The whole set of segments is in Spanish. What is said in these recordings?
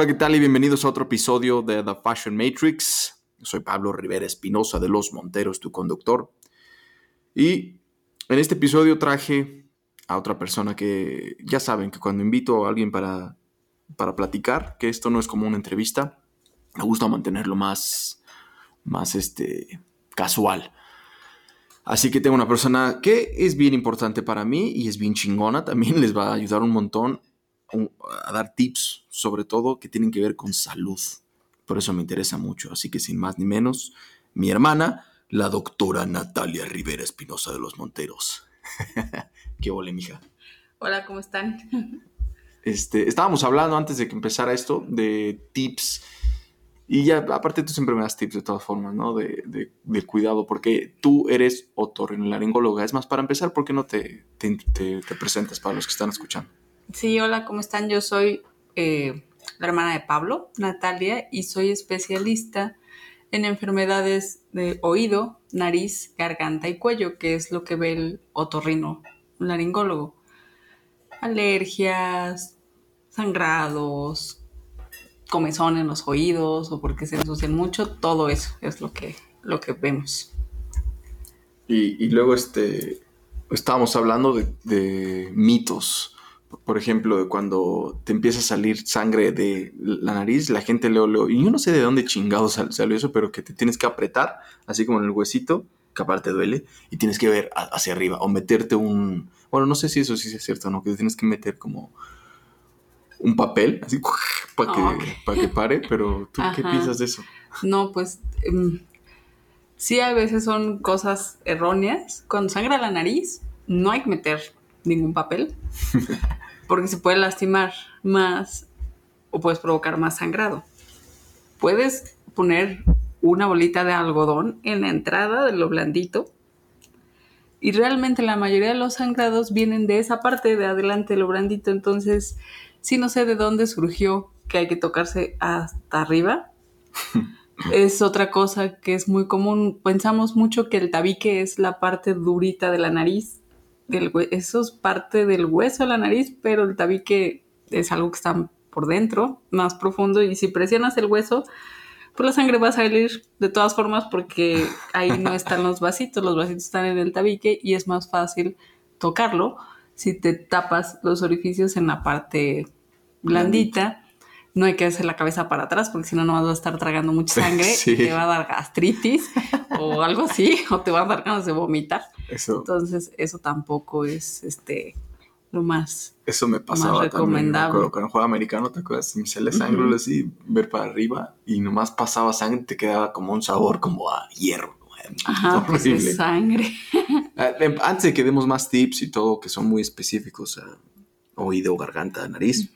Hola, ¿qué tal? Y bienvenidos a otro episodio de The Fashion Matrix. soy Pablo Rivera Espinosa de Los Monteros, tu conductor. Y en este episodio traje a otra persona que ya saben que cuando invito a alguien para, para platicar, que esto no es como una entrevista, me gusta mantenerlo más, más este, casual. Así que tengo una persona que es bien importante para mí y es bien chingona. También les va a ayudar un montón a dar tips, sobre todo que tienen que ver con salud. Por eso me interesa mucho. Así que sin más ni menos, mi hermana, la doctora Natalia Rivera Espinosa de los Monteros. ¿Qué ole, mija? Hola, ¿cómo están? Este, estábamos hablando antes de que empezara esto de tips. Y ya, aparte tú siempre me das tips de todas formas, ¿no? De, de, cuidado, porque tú eres otorrinolaringóloga. Es más, para empezar, ¿por qué no te, te, te presentas para los que están escuchando? Sí, hola, ¿cómo están? Yo soy eh, la hermana de Pablo, Natalia, y soy especialista en enfermedades de oído, nariz, garganta y cuello, que es lo que ve el otorrino laringólogo. Alergias, sangrados, comezón en los oídos o porque se ensucian mucho, todo eso es lo que, lo que vemos. Y, luego este, estábamos hablando de mitos por ejemplo, cuando te empieza a salir sangre de la nariz, la gente le leo, y yo no sé de dónde chingados salió eso, pero que te tienes que apretar, así como en el huesito, que aparte duele, y tienes que ver hacia arriba, o meterte un, bueno, no sé si eso sí es cierto o no, que te tienes que meter como un papel, así, para que, ah, que pare, pero ¿tú qué piensas de eso? No, pues em, sí, a veces son cosas erróneas. Cuando sangra la nariz, no hay que meter ningún papel. porque se puede lastimar más o puedes provocar más sangrado. Puedes poner una bolita de algodón en la entrada de lo blandito y realmente la mayoría de los sangrados vienen de esa parte de adelante de lo blandito, entonces si no sé de dónde surgió que hay que tocarse hasta arriba. es otra cosa que es muy común. Pensamos mucho que el tabique es la parte durita de la nariz eso es parte del hueso de la nariz, pero el tabique es algo que está por dentro, más profundo, y si presionas el hueso, pues la sangre va a salir de todas formas porque ahí no están los vasitos, los vasitos están en el tabique y es más fácil tocarlo si te tapas los orificios en la parte blandita. No hay que hacer la cabeza para atrás porque si no, no vas a estar tragando mucha sangre y te va a dar gastritis o algo así, o te va a dar ganas de vomitar. Entonces, eso tampoco es este lo más Eso me pasaba recomendable. también. Cuando jugaba americano, ¿te acuerdas? Me sale sangre así, ver para arriba y nomás pasaba sangre, te quedaba como un sabor como a hierro. Ajá, pues es sangre. Ah, em, antes de que demos más tips y todo, que son muy específicos a oído, garganta, nariz,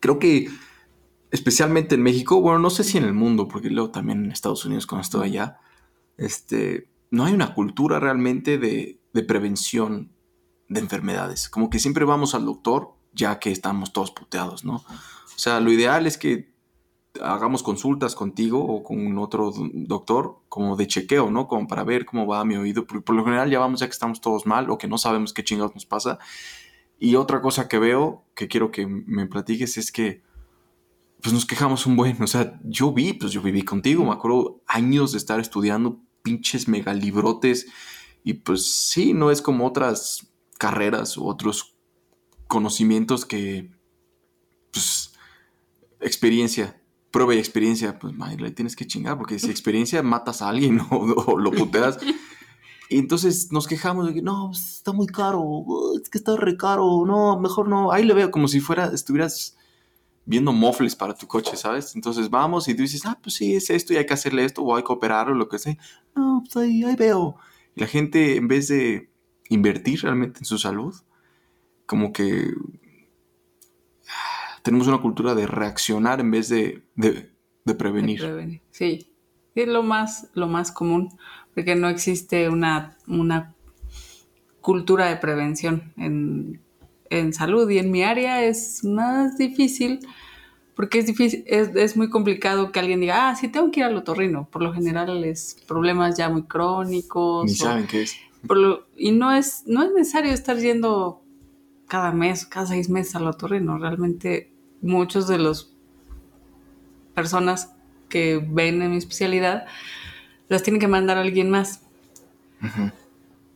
creo que especialmente en México, bueno, no sé si en el mundo, porque luego también en Estados Unidos cuando estoy allá, este, no hay una cultura realmente de, prevención de enfermedades. Como que siempre vamos al doctor ya que estamos todos puteados, ¿no? O sea, lo ideal es que hagamos consultas contigo o con otro doctor como de chequeo, ¿no? Como para ver cómo va mi oído. Porque por lo general ya vamos ya que estamos todos mal o que no sabemos qué chingados nos pasa. Y otra cosa que veo, que quiero que me platiques, es que pues nos quejamos un buen. O sea, yo vi, pues yo viví contigo, me acuerdo años de estar estudiando pinches megalibrotes. Y pues sí, no es como otras carreras u otros conocimientos que, pues, experiencia, prueba y experiencia, pues, madre, tienes que chingar, porque si experiencia matas a alguien o, lo puteas. Y entonces nos quejamos de que no, pues, está muy caro, es que está re caro, no, mejor no. Ahí le veo como si fuera, estuvieras viendo mofles para tu coche, ¿sabes? Entonces vamos y tú dices, ah, pues sí, es esto y hay que hacerle esto o hay que operar o lo que sea. No, pues ahí, ahí veo. Y la gente, en vez de invertir realmente en su salud, como que tenemos una cultura de reaccionar en vez de, de, prevenir. Sí, es lo más, lo más común, porque no existe una, una cultura de prevención en en salud y en mi área es más difícil porque es difícil, es, muy complicado que alguien diga, ah, sí tengo que ir al otorrino. Por lo general es problemas ya muy crónicos. Ni saben qué es. y no es, no es necesario estar yendo cada mes, cada seis meses al otorrino. Realmente muchos de los personas que ven en mi especialidad, las tienen que mandar a alguien más.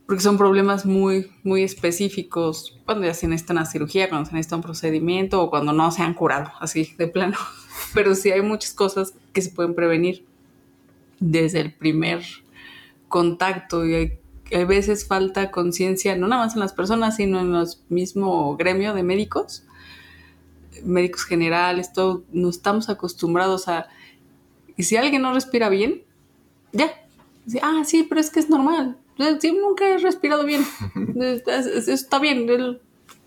Porque son problemas muy, muy específicos, cuando ya se necesita una cirugía, cuando se necesita un procedimiento o cuando no se han curado, así de plano. Pero sí hay muchas cosas que se pueden prevenir desde el primer contacto y hay, veces falta conciencia, no nada más en las personas, sino en el mismo gremio de médicos, médicos generales, todo, no estamos acostumbrados a... Y si alguien no respira bien, ya. ah, sí, pero es que es normal. Sí, nunca he respirado bien. Está bien.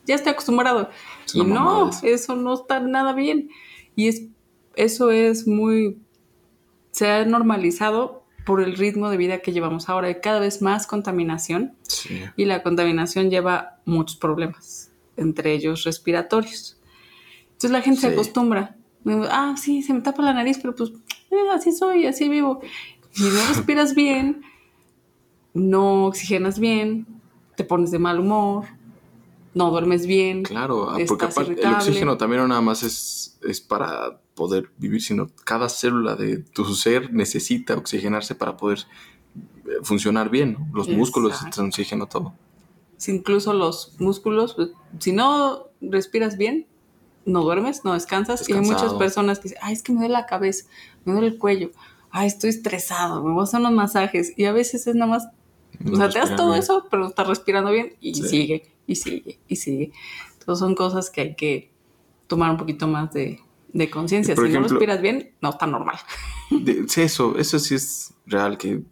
Ya estoy acostumbrado. y no, eso no está nada bien. Y es, eso es muy... Se ha normalizado por el ritmo de vida que llevamos ahora. Hay cada vez más contaminación. Y la contaminación lleva muchos problemas, entre ellos respiratorios. Entonces la gente se acostumbra. Ah, sí, se me tapa la nariz, pero pues eh, así soy, así vivo. Y no respiras bien, no oxigenas bien, te pones de mal humor, no duermes bien. Claro, ah, porque aparte el oxígeno también no nada más es, es para poder vivir, sino cada célula de tu ser necesita oxigenarse para poder eh, funcionar bien. Los músculos necesitan oxígeno, todo. incluso los músculos, pues, si no respiras bien, no duermes, no descansas. Y hay muchas personas que dicen, ay, es que me duele la cabeza, me duele el cuello, ay, estoy estresado, me voy a hacer unos masajes. Y a veces es nada más o sea, te das todo eso, pero estás respirando bien y sigue, y sigue, y sigue. Entonces son cosas que hay que tomar un poquito más de, de conciencia. Si no respiras bien, no está normal. eso, eso sí es real, que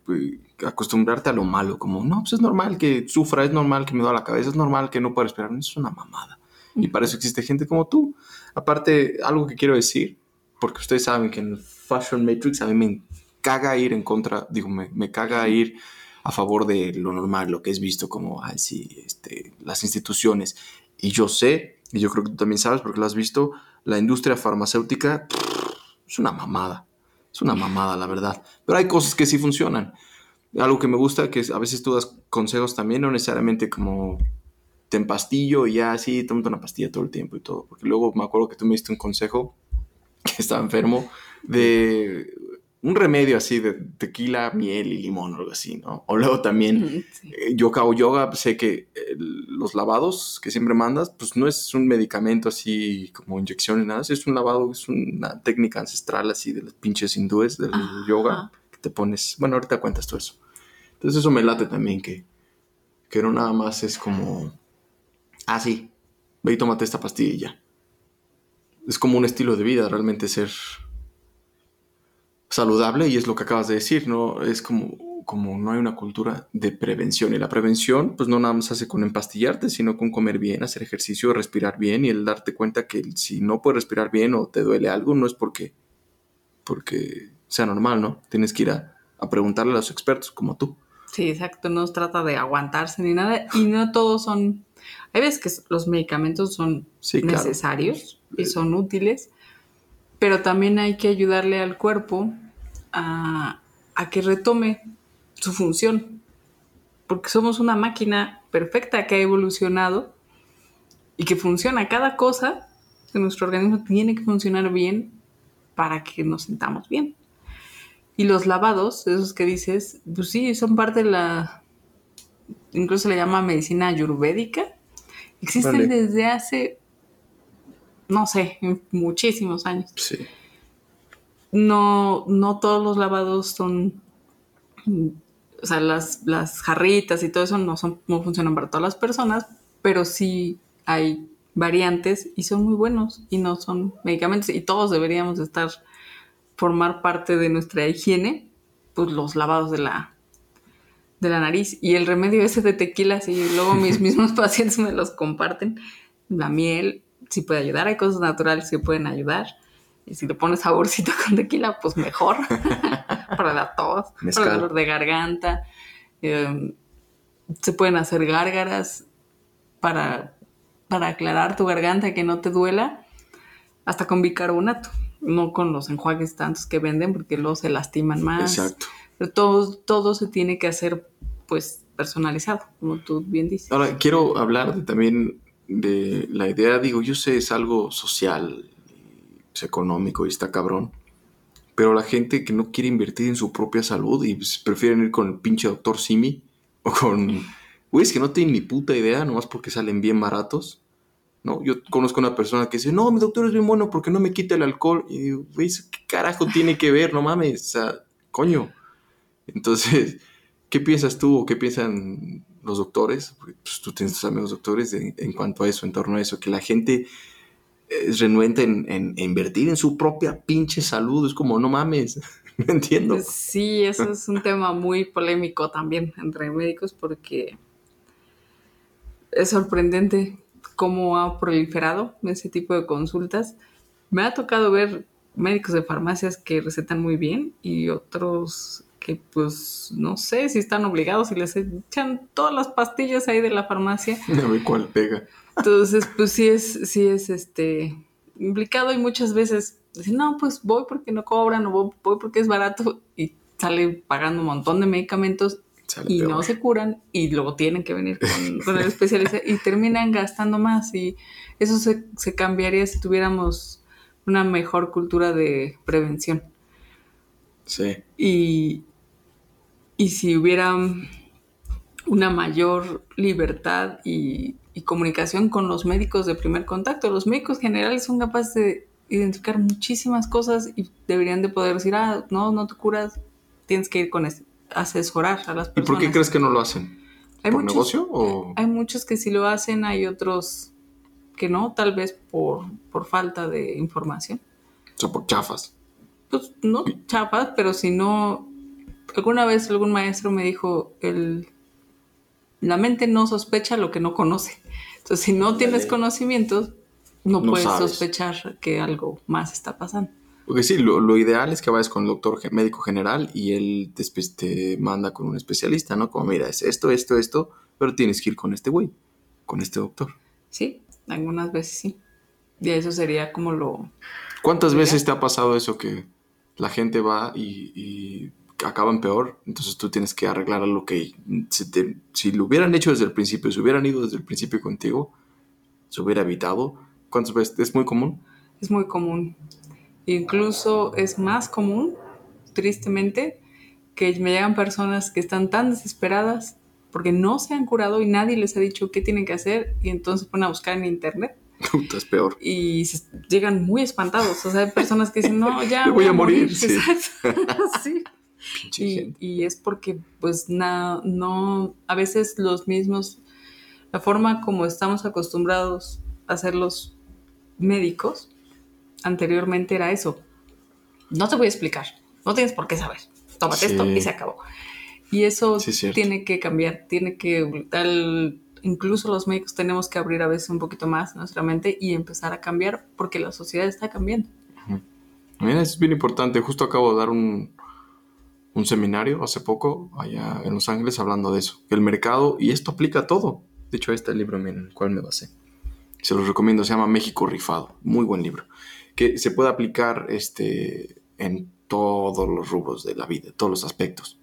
acostumbrarte a lo malo, como, no, pues es normal que sufra, es normal que me duele la cabeza, es normal que no pueda respirar, eso es una mamada. Y para eso existe gente como tú. Aparte, algo que quiero decir, porque ustedes saben que en el Fashion Matrix a mí me caga ir en contra, digo, me, me caga ir a favor de lo normal, lo que es visto como, ay, este, las instituciones. Y yo sé, y yo creo que tú también sabes porque lo has visto, la industria farmacéutica es una mamada. Es una mamada, la verdad. Pero hay cosas que sí funcionan. Algo que me gusta, que a veces tú das consejos también, no necesariamente como te empastillo y ya así, tómate una pastilla todo el tiempo y todo. Porque luego me acuerdo que tú me diste un consejo, que estaba enfermo, de un remedio así de tequila, miel y limón o algo así, ¿no? O luego también, eh, yo hago yoga, sé que eh, los lavados que siempre mandas, pues no es un medicamento así como inyección ni nada, es un lavado, es una técnica ancestral así de los pinches hindúes del yoga, que te pones, bueno, ahorita cuentas todo eso. Entonces eso me late también, que, que no nada más es como, ah, sí, ve y tómate esta pastilla Es como un estilo de vida, realmente ser saludable y es lo que acabas de decir, ¿no? Es como, como no hay una cultura de prevención y la prevención pues no nada más hace con empastillarte, sino con comer bien, hacer ejercicio, respirar bien y el darte cuenta que si no puedes respirar bien o te duele algo no es porque, porque sea normal, ¿no? Tienes que ir a, preguntarle a los expertos como tú. Sí, exacto, no se trata de aguantarse ni nada y no todos son... Hay veces que los medicamentos son necesarios y son útiles, pero también hay que ayudarle al cuerpo a, que retome su función, porque somos una máquina perfecta que ha evolucionado y que funciona. Cada cosa de nuestro organismo tiene que funcionar bien para que nos sintamos bien. Y los lavados, esos que dices, pues sí, son parte de la, incluso se le llama medicina ayurvédica. Existen desde hace no sé, muchísimos años. Sí. No, no todos los lavados son, o sea, las, las jarritas y todo eso no, son, no funcionan para todas las personas, pero sí hay variantes y son muy buenos y no son medicamentos y todos deberíamos estar, formar parte de nuestra higiene, pues los lavados de la, de la nariz y el remedio ese de tequila, y luego mis mismos pacientes me los comparten, la miel, si puede ayudar. Hay cosas naturales que pueden ayudar. Y si le pones saborcito con tequila, pues mejor. para la tos, para el dolor de garganta. Em, se pueden hacer gárgaras para, para aclarar tu garganta, que no te duela. Hasta con bicarbonato. No con los enjuagues tantos que venden, porque luego se lastiman más. Exacto. Pero todo, todo se tiene que hacer, pues, personalizado, como tú bien dices. Ahora, quiero hablar de también de la idea, digo, yo sé, es algo social, es económico y está cabrón, Pero la gente que no quiere invertir en su propia salud y pues, prefieren ir con el pinche doctor Simi o con güeyes que no tienen ni puta idea, nomás porque salen bien baratos. ¿no? Yo conozco una persona que dice, no, mi doctor es bien bueno porque no me quita el alcohol. Y digo, güey, ¿qué carajo tiene que ver? No mames, o sea, coño. Entonces, ¿qué piensas tú o qué piensan los doctores? Pues, tú tienes tus amigos doctores en, cuanto a eso, en torno a eso, que la gente es renuente en, invertir en su propia pinche salud. Es como, no mames, no entiendo. Sí, eso es un tema muy polémico también entre médicos porque es sorprendente cómo ha proliferado ese tipo de consultas. Me ha tocado ver médicos de farmacias que recetan muy bien y otros que pues no sé si están obligados y les echan todas las pastillas ahí de la farmacia. No ve cuál pega. Entonces, pues sí es, sí es este implicado y muchas veces dicen, no, pues voy porque no cobran o voy porque es barato y sale pagando un montón de medicamentos y no se curan y luego tienen que venir con, el especialista y terminan gastando más y eso se, cambiaría si tuviéramos una mejor cultura de prevención. Sí. Y, y si hubiera una mayor libertad y, y, comunicación con los médicos de primer contacto. Los médicos generales son capaces de identificar muchísimas cosas y deberían de poder decir, ah, no, no te curas, tienes que ir con este asesorar a las personas. ¿Y por qué crees que no lo hacen? ¿Por negocio o...? Hay muchos que sí lo hacen, hay otros que no, tal vez por, por falta de información. O sea, por chafas. Pues no chafas, pero si no... Alguna vez algún maestro me dijo, el, la mente no sospecha lo que no conoce. Entonces, si no tienes conocimientos, no, puedes sospechar que algo más está pasando. Porque sí, lo, ideal es que vayas con el doctor médico general y él después te manda con un especialista, ¿no? Como, mira, es esto, esto, esto, pero tienes que ir con este güey, con este doctor. Sí, algunas veces sí. Y eso sería como lo... ¿Cuántas veces te ha pasado eso que la gente va y, y acaban peor? Entonces tú tienes que arreglar lo que... Si, si lo hubieran hecho desde el principio, si hubieran ido desde el principio contigo, se hubiera evitado. ¿Cuántas veces? ¿Es muy común? Es muy común. Incluso es más común, tristemente, que me llegan personas que están tan desesperadas porque no se han curado y nadie les ha dicho qué tienen que hacer y entonces ponen a buscar en internet. es peor. Y llegan muy espantados. O sea, hay personas que dicen, no, ya. voy, a morir. Sí. sí. Y, es porque, pues, no, a veces los mismos, la forma como estamos acostumbrados a ser los médicos, anteriormente era eso. No te voy a explicar, no tienes por qué saber. Tómate esto y se acabó. Y eso tiene que cambiar, tiene que, tal, incluso los médicos tenemos que abrir a veces un poquito más nuestra mente y empezar a cambiar porque la sociedad está cambiando. Mira, es bien importante. Justo acabo de dar un, un seminario hace poco allá en Los Ángeles hablando de eso. El mercado, y esto aplica a todo. De hecho, este libro en el cual me basé. Se los recomiendo, se llama México Rifado. Muy buen libro que se puede aplicar este, en todos los rubros de la vida, todos los aspectos.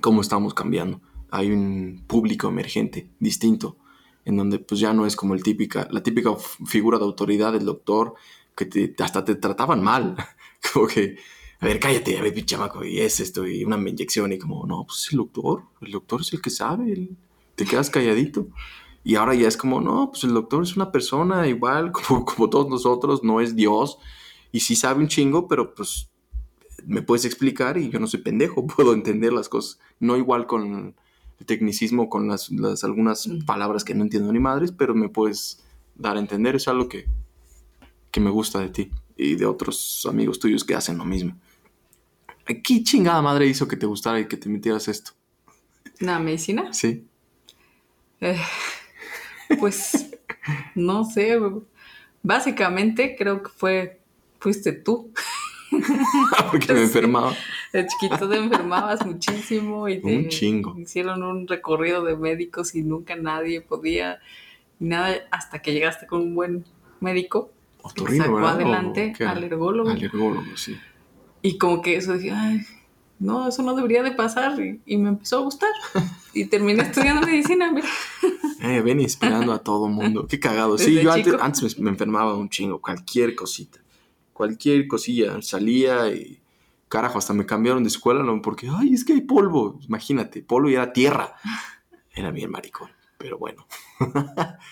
Cómo estamos cambiando. Hay un público emergente, distinto, en donde pues ya no es como el típica, la típica figura de autoridad del doctor que hasta te trataban mal. como que, a ver, cállate, a ver, pichamaco, y es esto, y una inyección, y como, no, pues el doctor, el doctor es el que sabe, te quedas calladito. Y ahora ya es como, no, pues el doctor es una persona igual como, como todos nosotros, no es Dios. Y sí sabe un chingo, pero pues me puedes explicar y yo no soy pendejo, puedo entender las cosas. No igual con el tecnicismo, con las, algunas palabras que no entiendo ni madres, pero me puedes dar a entender. Es algo que, que me gusta de ti y de otros amigos tuyos que hacen lo mismo. ¿Qué chingada madre hizo que te gustara y que te metieras esto? ¿La medicina? Sí. Eh, pues no sé, básicamente creo que fue, fuiste tú. Porque me enfermaba. De chiquito te enfermabas muchísimo y te un chingo. hicieron un recorrido de médicos y nunca nadie podía, nada, hasta que llegaste con un buen médico. Otorrino, sacó adelante, alergólogo. Alergólogo, sí. Y como que eso dije, ay, no, eso no debería de pasar. Y, me empezó a gustar. Y terminé estudiando medicina, mira. Eh, ven inspirando a todo mundo. Qué cagado. Sí, yo antes, me, enfermaba un chingo, cualquier cosita. Cualquier cosilla. Salía y Carajo, hasta me cambiaron de escuela, ¿no? Porque, ay, es que hay polvo. Imagínate, polvo y era tierra. Era bien maricón, pero bueno.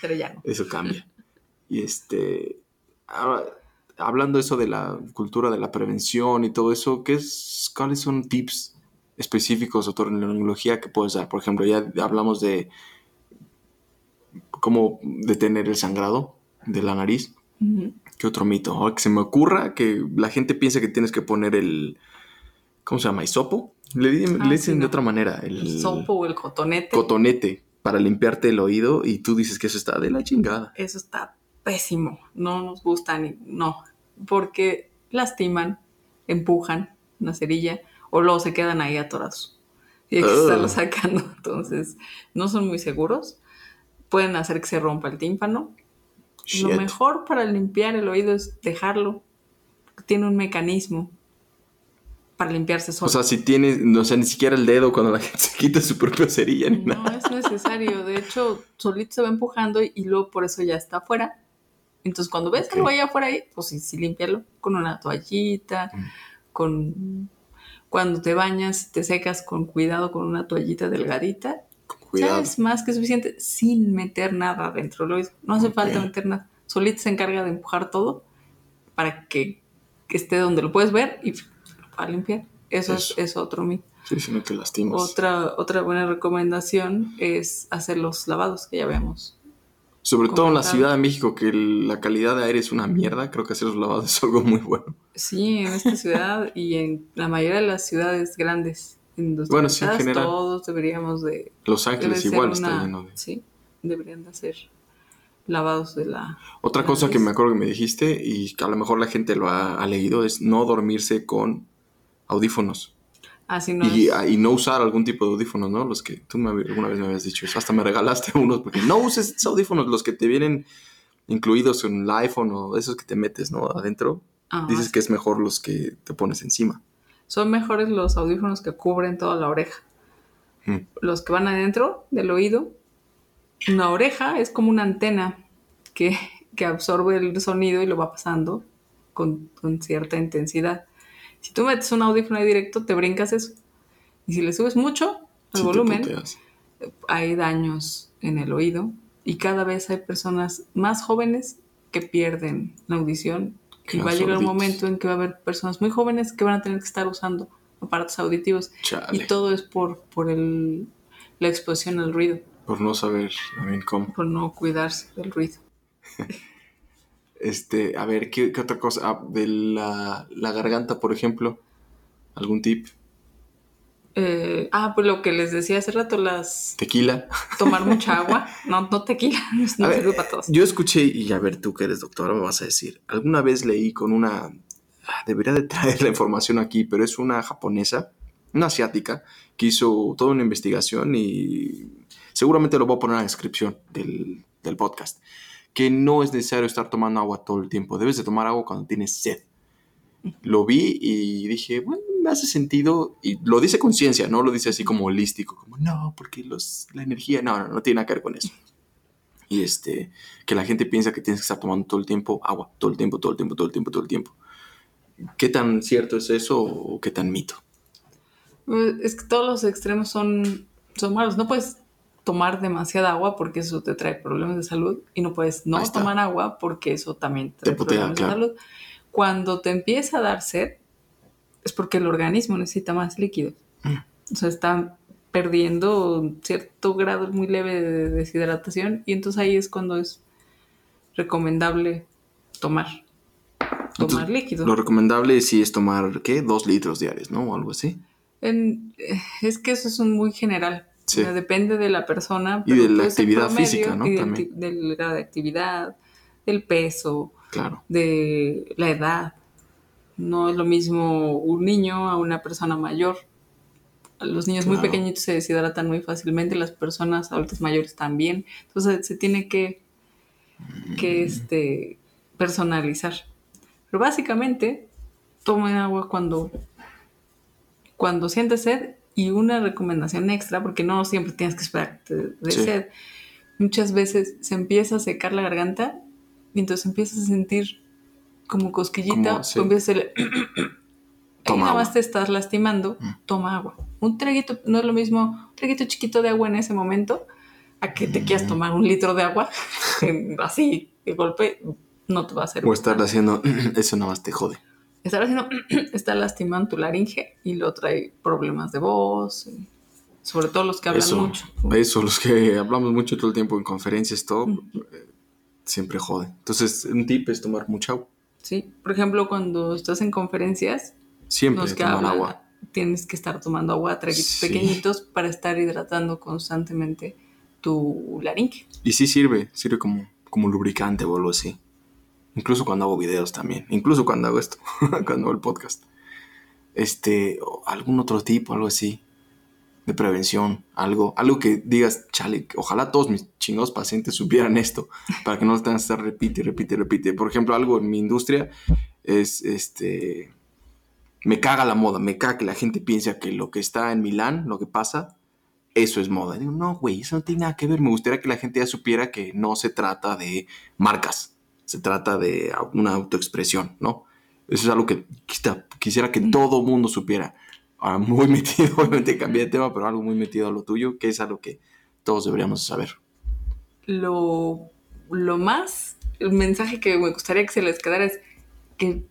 Pero ya no. Eso cambia. Y este, ahora, hablando eso de la cultura de la prevención y todo eso, ¿qué es, ¿cuáles son tips específicos de otorrinolaringología que puedes dar? Por ejemplo, ya hablamos de cómo detener el sangrado de la nariz. ¿Qué otro mito? Ahora que se me ocurra que la gente piensa que tienes que poner el. ¿Cómo se llama? ¿Hisopo? Le, Ah, le sí, dicen de otra manera. El, El sopo o el cotonete. cotonete para limpiarte el oído y tú dices que eso está de la chingada. eso está pésimo. No nos gusta ni. No. Porque lastiman, empujan una cerilla o luego se quedan ahí atorados. Y hay que Ugh. estarlo sacando. Entonces, no son muy seguros. Pueden hacer que se rompa el tímpano. Shit. Lo mejor para limpiar el oído es dejarlo. Tiene un mecanismo para limpiarse solo. O sea, si tienes, no sé, ni siquiera el dedo cuando la gente se quita su propia cerilla ni no nada. es necesario. De hecho, solito se va empujando y, y luego por eso ya está afuera. Entonces, cuando ves Ok. algo allá afuera, ahí, pues sí, sí, límpialo con una toallita, Mm. con... Cuando te bañas, te secas con cuidado con una toallita delgadita. Cuidado. Ya es más que suficiente sin meter nada dentro del oído. No hace falta meter nada. Solito se encarga de empujar todo para que, que esté donde lo puedes ver y para limpiar. Eso, Eso. Es, es otro mito. Sí, sino que lastimas. Otra, otra buena recomendación es hacer los lavados que ya vemos. Sobre todo en la. Ciudad de México, que la calidad de aire es una mierda. Creo que hacer los lavados es algo muy bueno. Sí, en esta ciudad y en la mayoría de las ciudades grandes Bueno, sí, en general. todos deberíamos de... Los Ángeles igual una- está lleno de... Sí, deberían de hacer lavados de la... Otra cosa que me acuerdo que me dijiste y que a lo mejor la gente lo ha, ha leído es no dormirse con audífonos Así no y, es- y no usar algún tipo de audífonos, ¿no? Los que tú me, alguna vez me habías dicho eso. Hasta me regalaste unos porque no uses esos audífonos, los que te vienen incluidos en el iPhone o esos que te metes, ¿no? Adentro. Ah, Dices que es mejor los que te pones encima. Son mejores los audífonos que cubren toda la oreja. Mm. Los que van adentro del oído. Una oreja es como una antena que, que absorbe el sonido y lo va pasando con, con cierta intensidad. Si tú metes un audífono ahí directo, te brincas eso. Y si le subes mucho al Sí volumen, hay daños en el oído. Y cada vez hay personas más jóvenes que pierden la audición. Y va a llegar un momento en que va a haber personas muy jóvenes que van a tener que estar usando aparatos auditivos. Chale. Y todo es por, por el, la exposición al ruido, Por no saber también cómo. por no cuidarse del ruido. Este, a ver, ¿qué, qué otra cosa? Ah, de la, la garganta, por ejemplo. ¿Algún tip? Eh, ah, pues lo que les decía hace rato, las Tequila. tomar mucha agua. No, no tequila, no A ver, para todos. Yo escuché, y a ver, tú que eres doctora, me vas a decir. Alguna vez leí con una. ah, Debería de traer la información aquí, pero es una japonesa, una asiática, que hizo toda una investigación y seguramente lo voy a poner en la descripción del, del podcast. Que no es necesario estar tomando agua todo el tiempo. Debes de tomar agua cuando tienes sed. Lo vi y dije, bueno, me hace sentido. Y lo dice con ciencia, no lo dice así como holístico, como no, porque los, la energía, no, no, no tiene nada que ver con eso y este que la gente piensa que tienes que estar tomando todo el tiempo agua, todo el tiempo, todo el tiempo, todo el tiempo, todo el tiempo. ¿Qué tan cierto es eso o qué tan mito? Eh, Es que todos los extremos son, son malos. No puedes tomar demasiada agua porque eso te trae problemas de salud y no puedes no tomar agua porque eso también trae putea, problemas claro. de salud. Cuando te empieza a dar sed es porque el organismo necesita más líquido. Mm. O sea, está perdiendo cierto grado muy leve de deshidratación y entonces ahí es cuando es recomendable tomar. Tomar Entonces, líquido. Lo recomendable sí es tomar, ¿qué? Dos litros diarios, ¿no? O algo así. En- eh, es que eso es un muy general. Sí. O sea, depende de la persona. Y pero de la actividad física, ¿no? y del, También. ti- del grado de actividad, del peso, Claro. de la edad. No es lo mismo un niño a una persona mayor. Los niños muy pequeñitos se deshidratan muy fácilmente, las personas adultas mayores también. Entonces se tiene que, Mm. que este, personalizar. Pero básicamente, tomen agua cuando, cuando sientes sed y una recomendación extra, porque no siempre tienes que esperar Sí. sed. Muchas veces se empieza a secar la garganta y entonces empiezas a sentir como cosquillita Como, sí. o empieza el- Ahí Toma nada más te estás lastimando, Mm. toma agua. Un traguito, no es lo mismo, un traguito chiquito de agua en ese momento, a que te quieras Mm. tomar un litro de agua así de golpe, no te va a hacer. O estar haciendo eso nada más te jode. Estar haciendo, está lastimando tu laringe y lo trae problemas de voz, y sobre todo los que hablan Eso, mucho. eso, los que hablamos mucho todo el tiempo en conferencias, todo, eh, siempre jode. Entonces, un tip es tomar mucha agua. Sí, por ejemplo, cuando estás en conferencias, Siempre los que tomar hablan, agua. tienes que estar tomando agua, traguitos Sí. pequeñitos para estar hidratando constantemente tu laringe. Y sí sirve, sirve como, como lubricante o algo así. Incluso cuando hago videos también. Incluso cuando hago esto, cuando hago el podcast. Este, algún otro tipo, algo así. De prevención, algo, algo que digas, chale, ojalá todos mis chingados pacientes supieran esto, para que no tengan que estar repite, repite, repite. Por ejemplo, algo en mi industria es este. Me caga la moda, me caga que la gente piensa que lo que está en Milán, lo que pasa, eso es moda. Digo, no, güey, eso no tiene nada que ver. Me gustaría que la gente ya supiera que no se trata de marcas, se trata de una autoexpresión, ¿no? Eso es algo que quisiera que todo mundo supiera. Ah, muy metido, obviamente cambié de tema, pero algo muy metido a lo tuyo, que es algo que todos deberíamos saber. Lo, lo más, el mensaje que me gustaría que se les quedara es que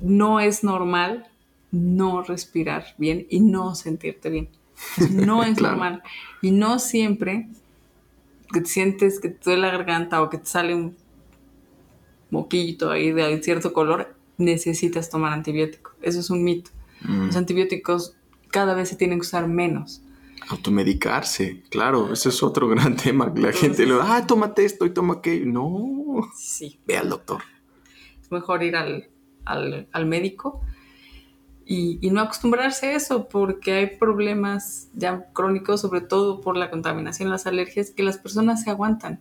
no es normal no respirar bien y no sentirte bien. No es Claro. normal. Y no siempre que te sientes que te duele la garganta o que te sale un moquillito ahí de cierto color, necesitas tomar antibiótico. Eso es un mito. Mm, Los antibióticos cada vez se tienen que usar menos. Automedicarse, claro, ese es otro gran tema. La gente le ah, tómate esto y toma aquello. No, Sí, ve al doctor. es mejor ir al, al- al médico y, y no acostumbrarse a eso porque hay problemas ya crónicos, sobre todo por la contaminación, las alergias, que las personas se aguantan.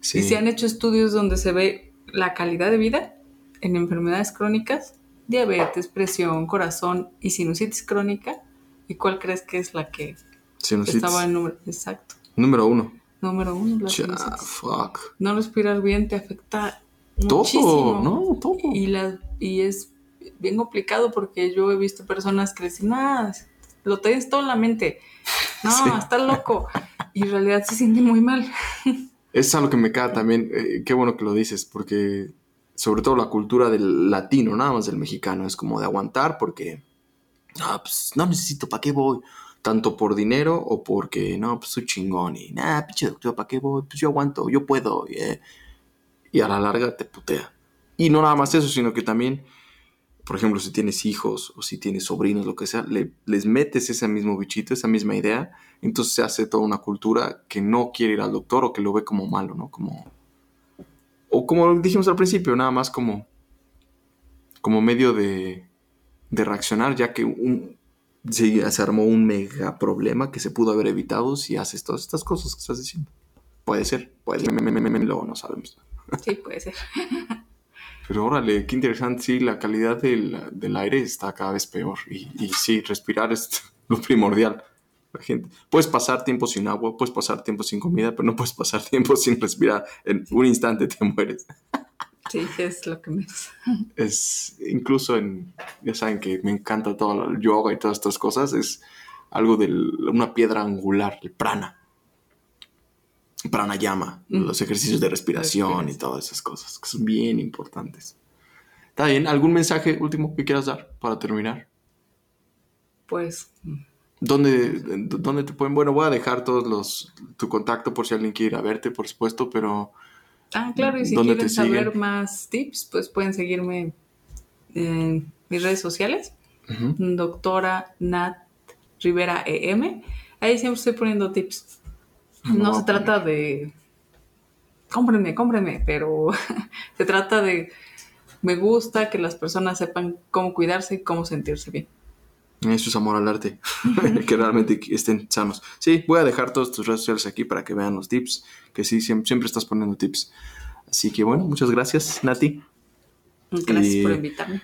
Sí. Y se han hecho estudios donde se ve la calidad de vida en enfermedades crónicas, diabetes, presión, corazón y sinusitis crónica. ¿Y cuál crees que es la que Sinusitis. estaba en número exacto? Número uno. Número uno, la sinusitis. fuck. No respirar bien te afecta Todo, muchísimo. no, todo. Y, la, y es bien complicado porque yo he visto personas que dicen, ah, lo tienes todo en la mente. No, Sí. estás loco. Y en realidad se siente muy mal. Es algo que me caga también. eh, qué bueno que lo dices, porque sobre todo la cultura del latino, nada más del mexicano, es como de aguantar porque, ah, pues no necesito, ¿para qué voy? Tanto por dinero o porque, no, pues soy chingón y, nada, pinche ¿para qué voy? Pues yo aguanto, yo puedo. Eh, y a la larga te putea. Y no nada más eso, sino que también, por ejemplo, si tienes hijos o si tienes sobrinos, lo que sea, le- les metes ese mismo bichito, esa misma idea, entonces se hace toda una cultura que no quiere ir al doctor o que lo ve como malo, ¿no? Como... O como dijimos al principio, nada más como... Como medio de, de reaccionar, ya que un, se, se armó un mega problema que se pudo haber evitado si haces todas estas cosas que estás diciendo. Puede ser, puede ser, luego no sabemos. Sí, puede ser. Pero órale, qué interesante, sí, la calidad del, del aire está cada vez peor. Y, y sí, respirar es lo primordial. La gente, puedes pasar tiempo sin agua, puedes pasar tiempo sin comida, pero no puedes pasar tiempo sin respirar. En un instante te mueres. Sí, es lo que menos. Es incluso en, ya saben que me encanta todo el yoga y todas estas cosas, es algo de una piedra angular, el prana. Pranayama, Mm. los ejercicios de respiración y todas esas cosas, que son bien importantes. Está bien, ¿algún mensaje último que quieras dar para terminar? Pues ¿Dónde, ¿Dónde te pueden? Bueno, voy a dejar todos los tu contacto por si alguien quiere ir a verte, por supuesto, pero Ah, claro, y si ¿Dónde quieren saber más tips, pues pueden seguirme en mis redes sociales, ujú, doctora Nat Rivera EM. Ahí siempre estoy poniendo tips. Lo No se trata de cómprenme, cómprenme, pero se trata de me gusta que las personas sepan cómo cuidarse y cómo sentirse bien. Eso es amor al arte. que realmente estén sanos. Sí, voy a dejar todas tus redes sociales aquí para que vean los tips. Que sí, siempre, siempre estás poniendo tips. Así que bueno, muchas gracias, Nati. Gracias Y- por invitarme.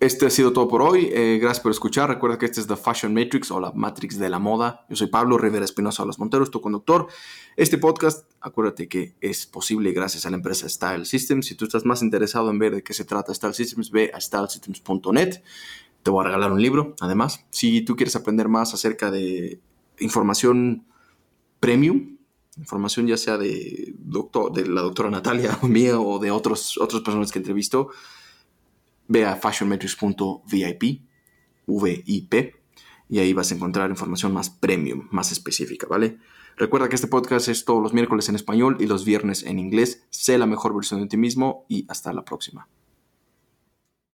Este ha sido todo por hoy. Eh, gracias por escuchar. Recuerda que este es The Fashion Matrix o la Matrix de la moda. Yo soy Pablo Rivera Espinosa Los Monteros, tu conductor. Este podcast, acuérdate que es posible gracias a la empresa Style Systems. Si tú estás más interesado en ver de qué se trata Style Systems, ve a stylesystems.net. Te voy a regalar un libro, además. Si tú quieres aprender más acerca de información premium, información ya sea de, doctor, de la doctora Natalia, mía o de otros, otras personas que entrevisto, ve a fashionmetrics.vip, VIP, y ahí vas a encontrar información más premium, más específica, ¿vale? Recuerda que este podcast es todos los miércoles en español y los viernes en inglés. Sé la mejor versión de ti mismo y hasta la próxima.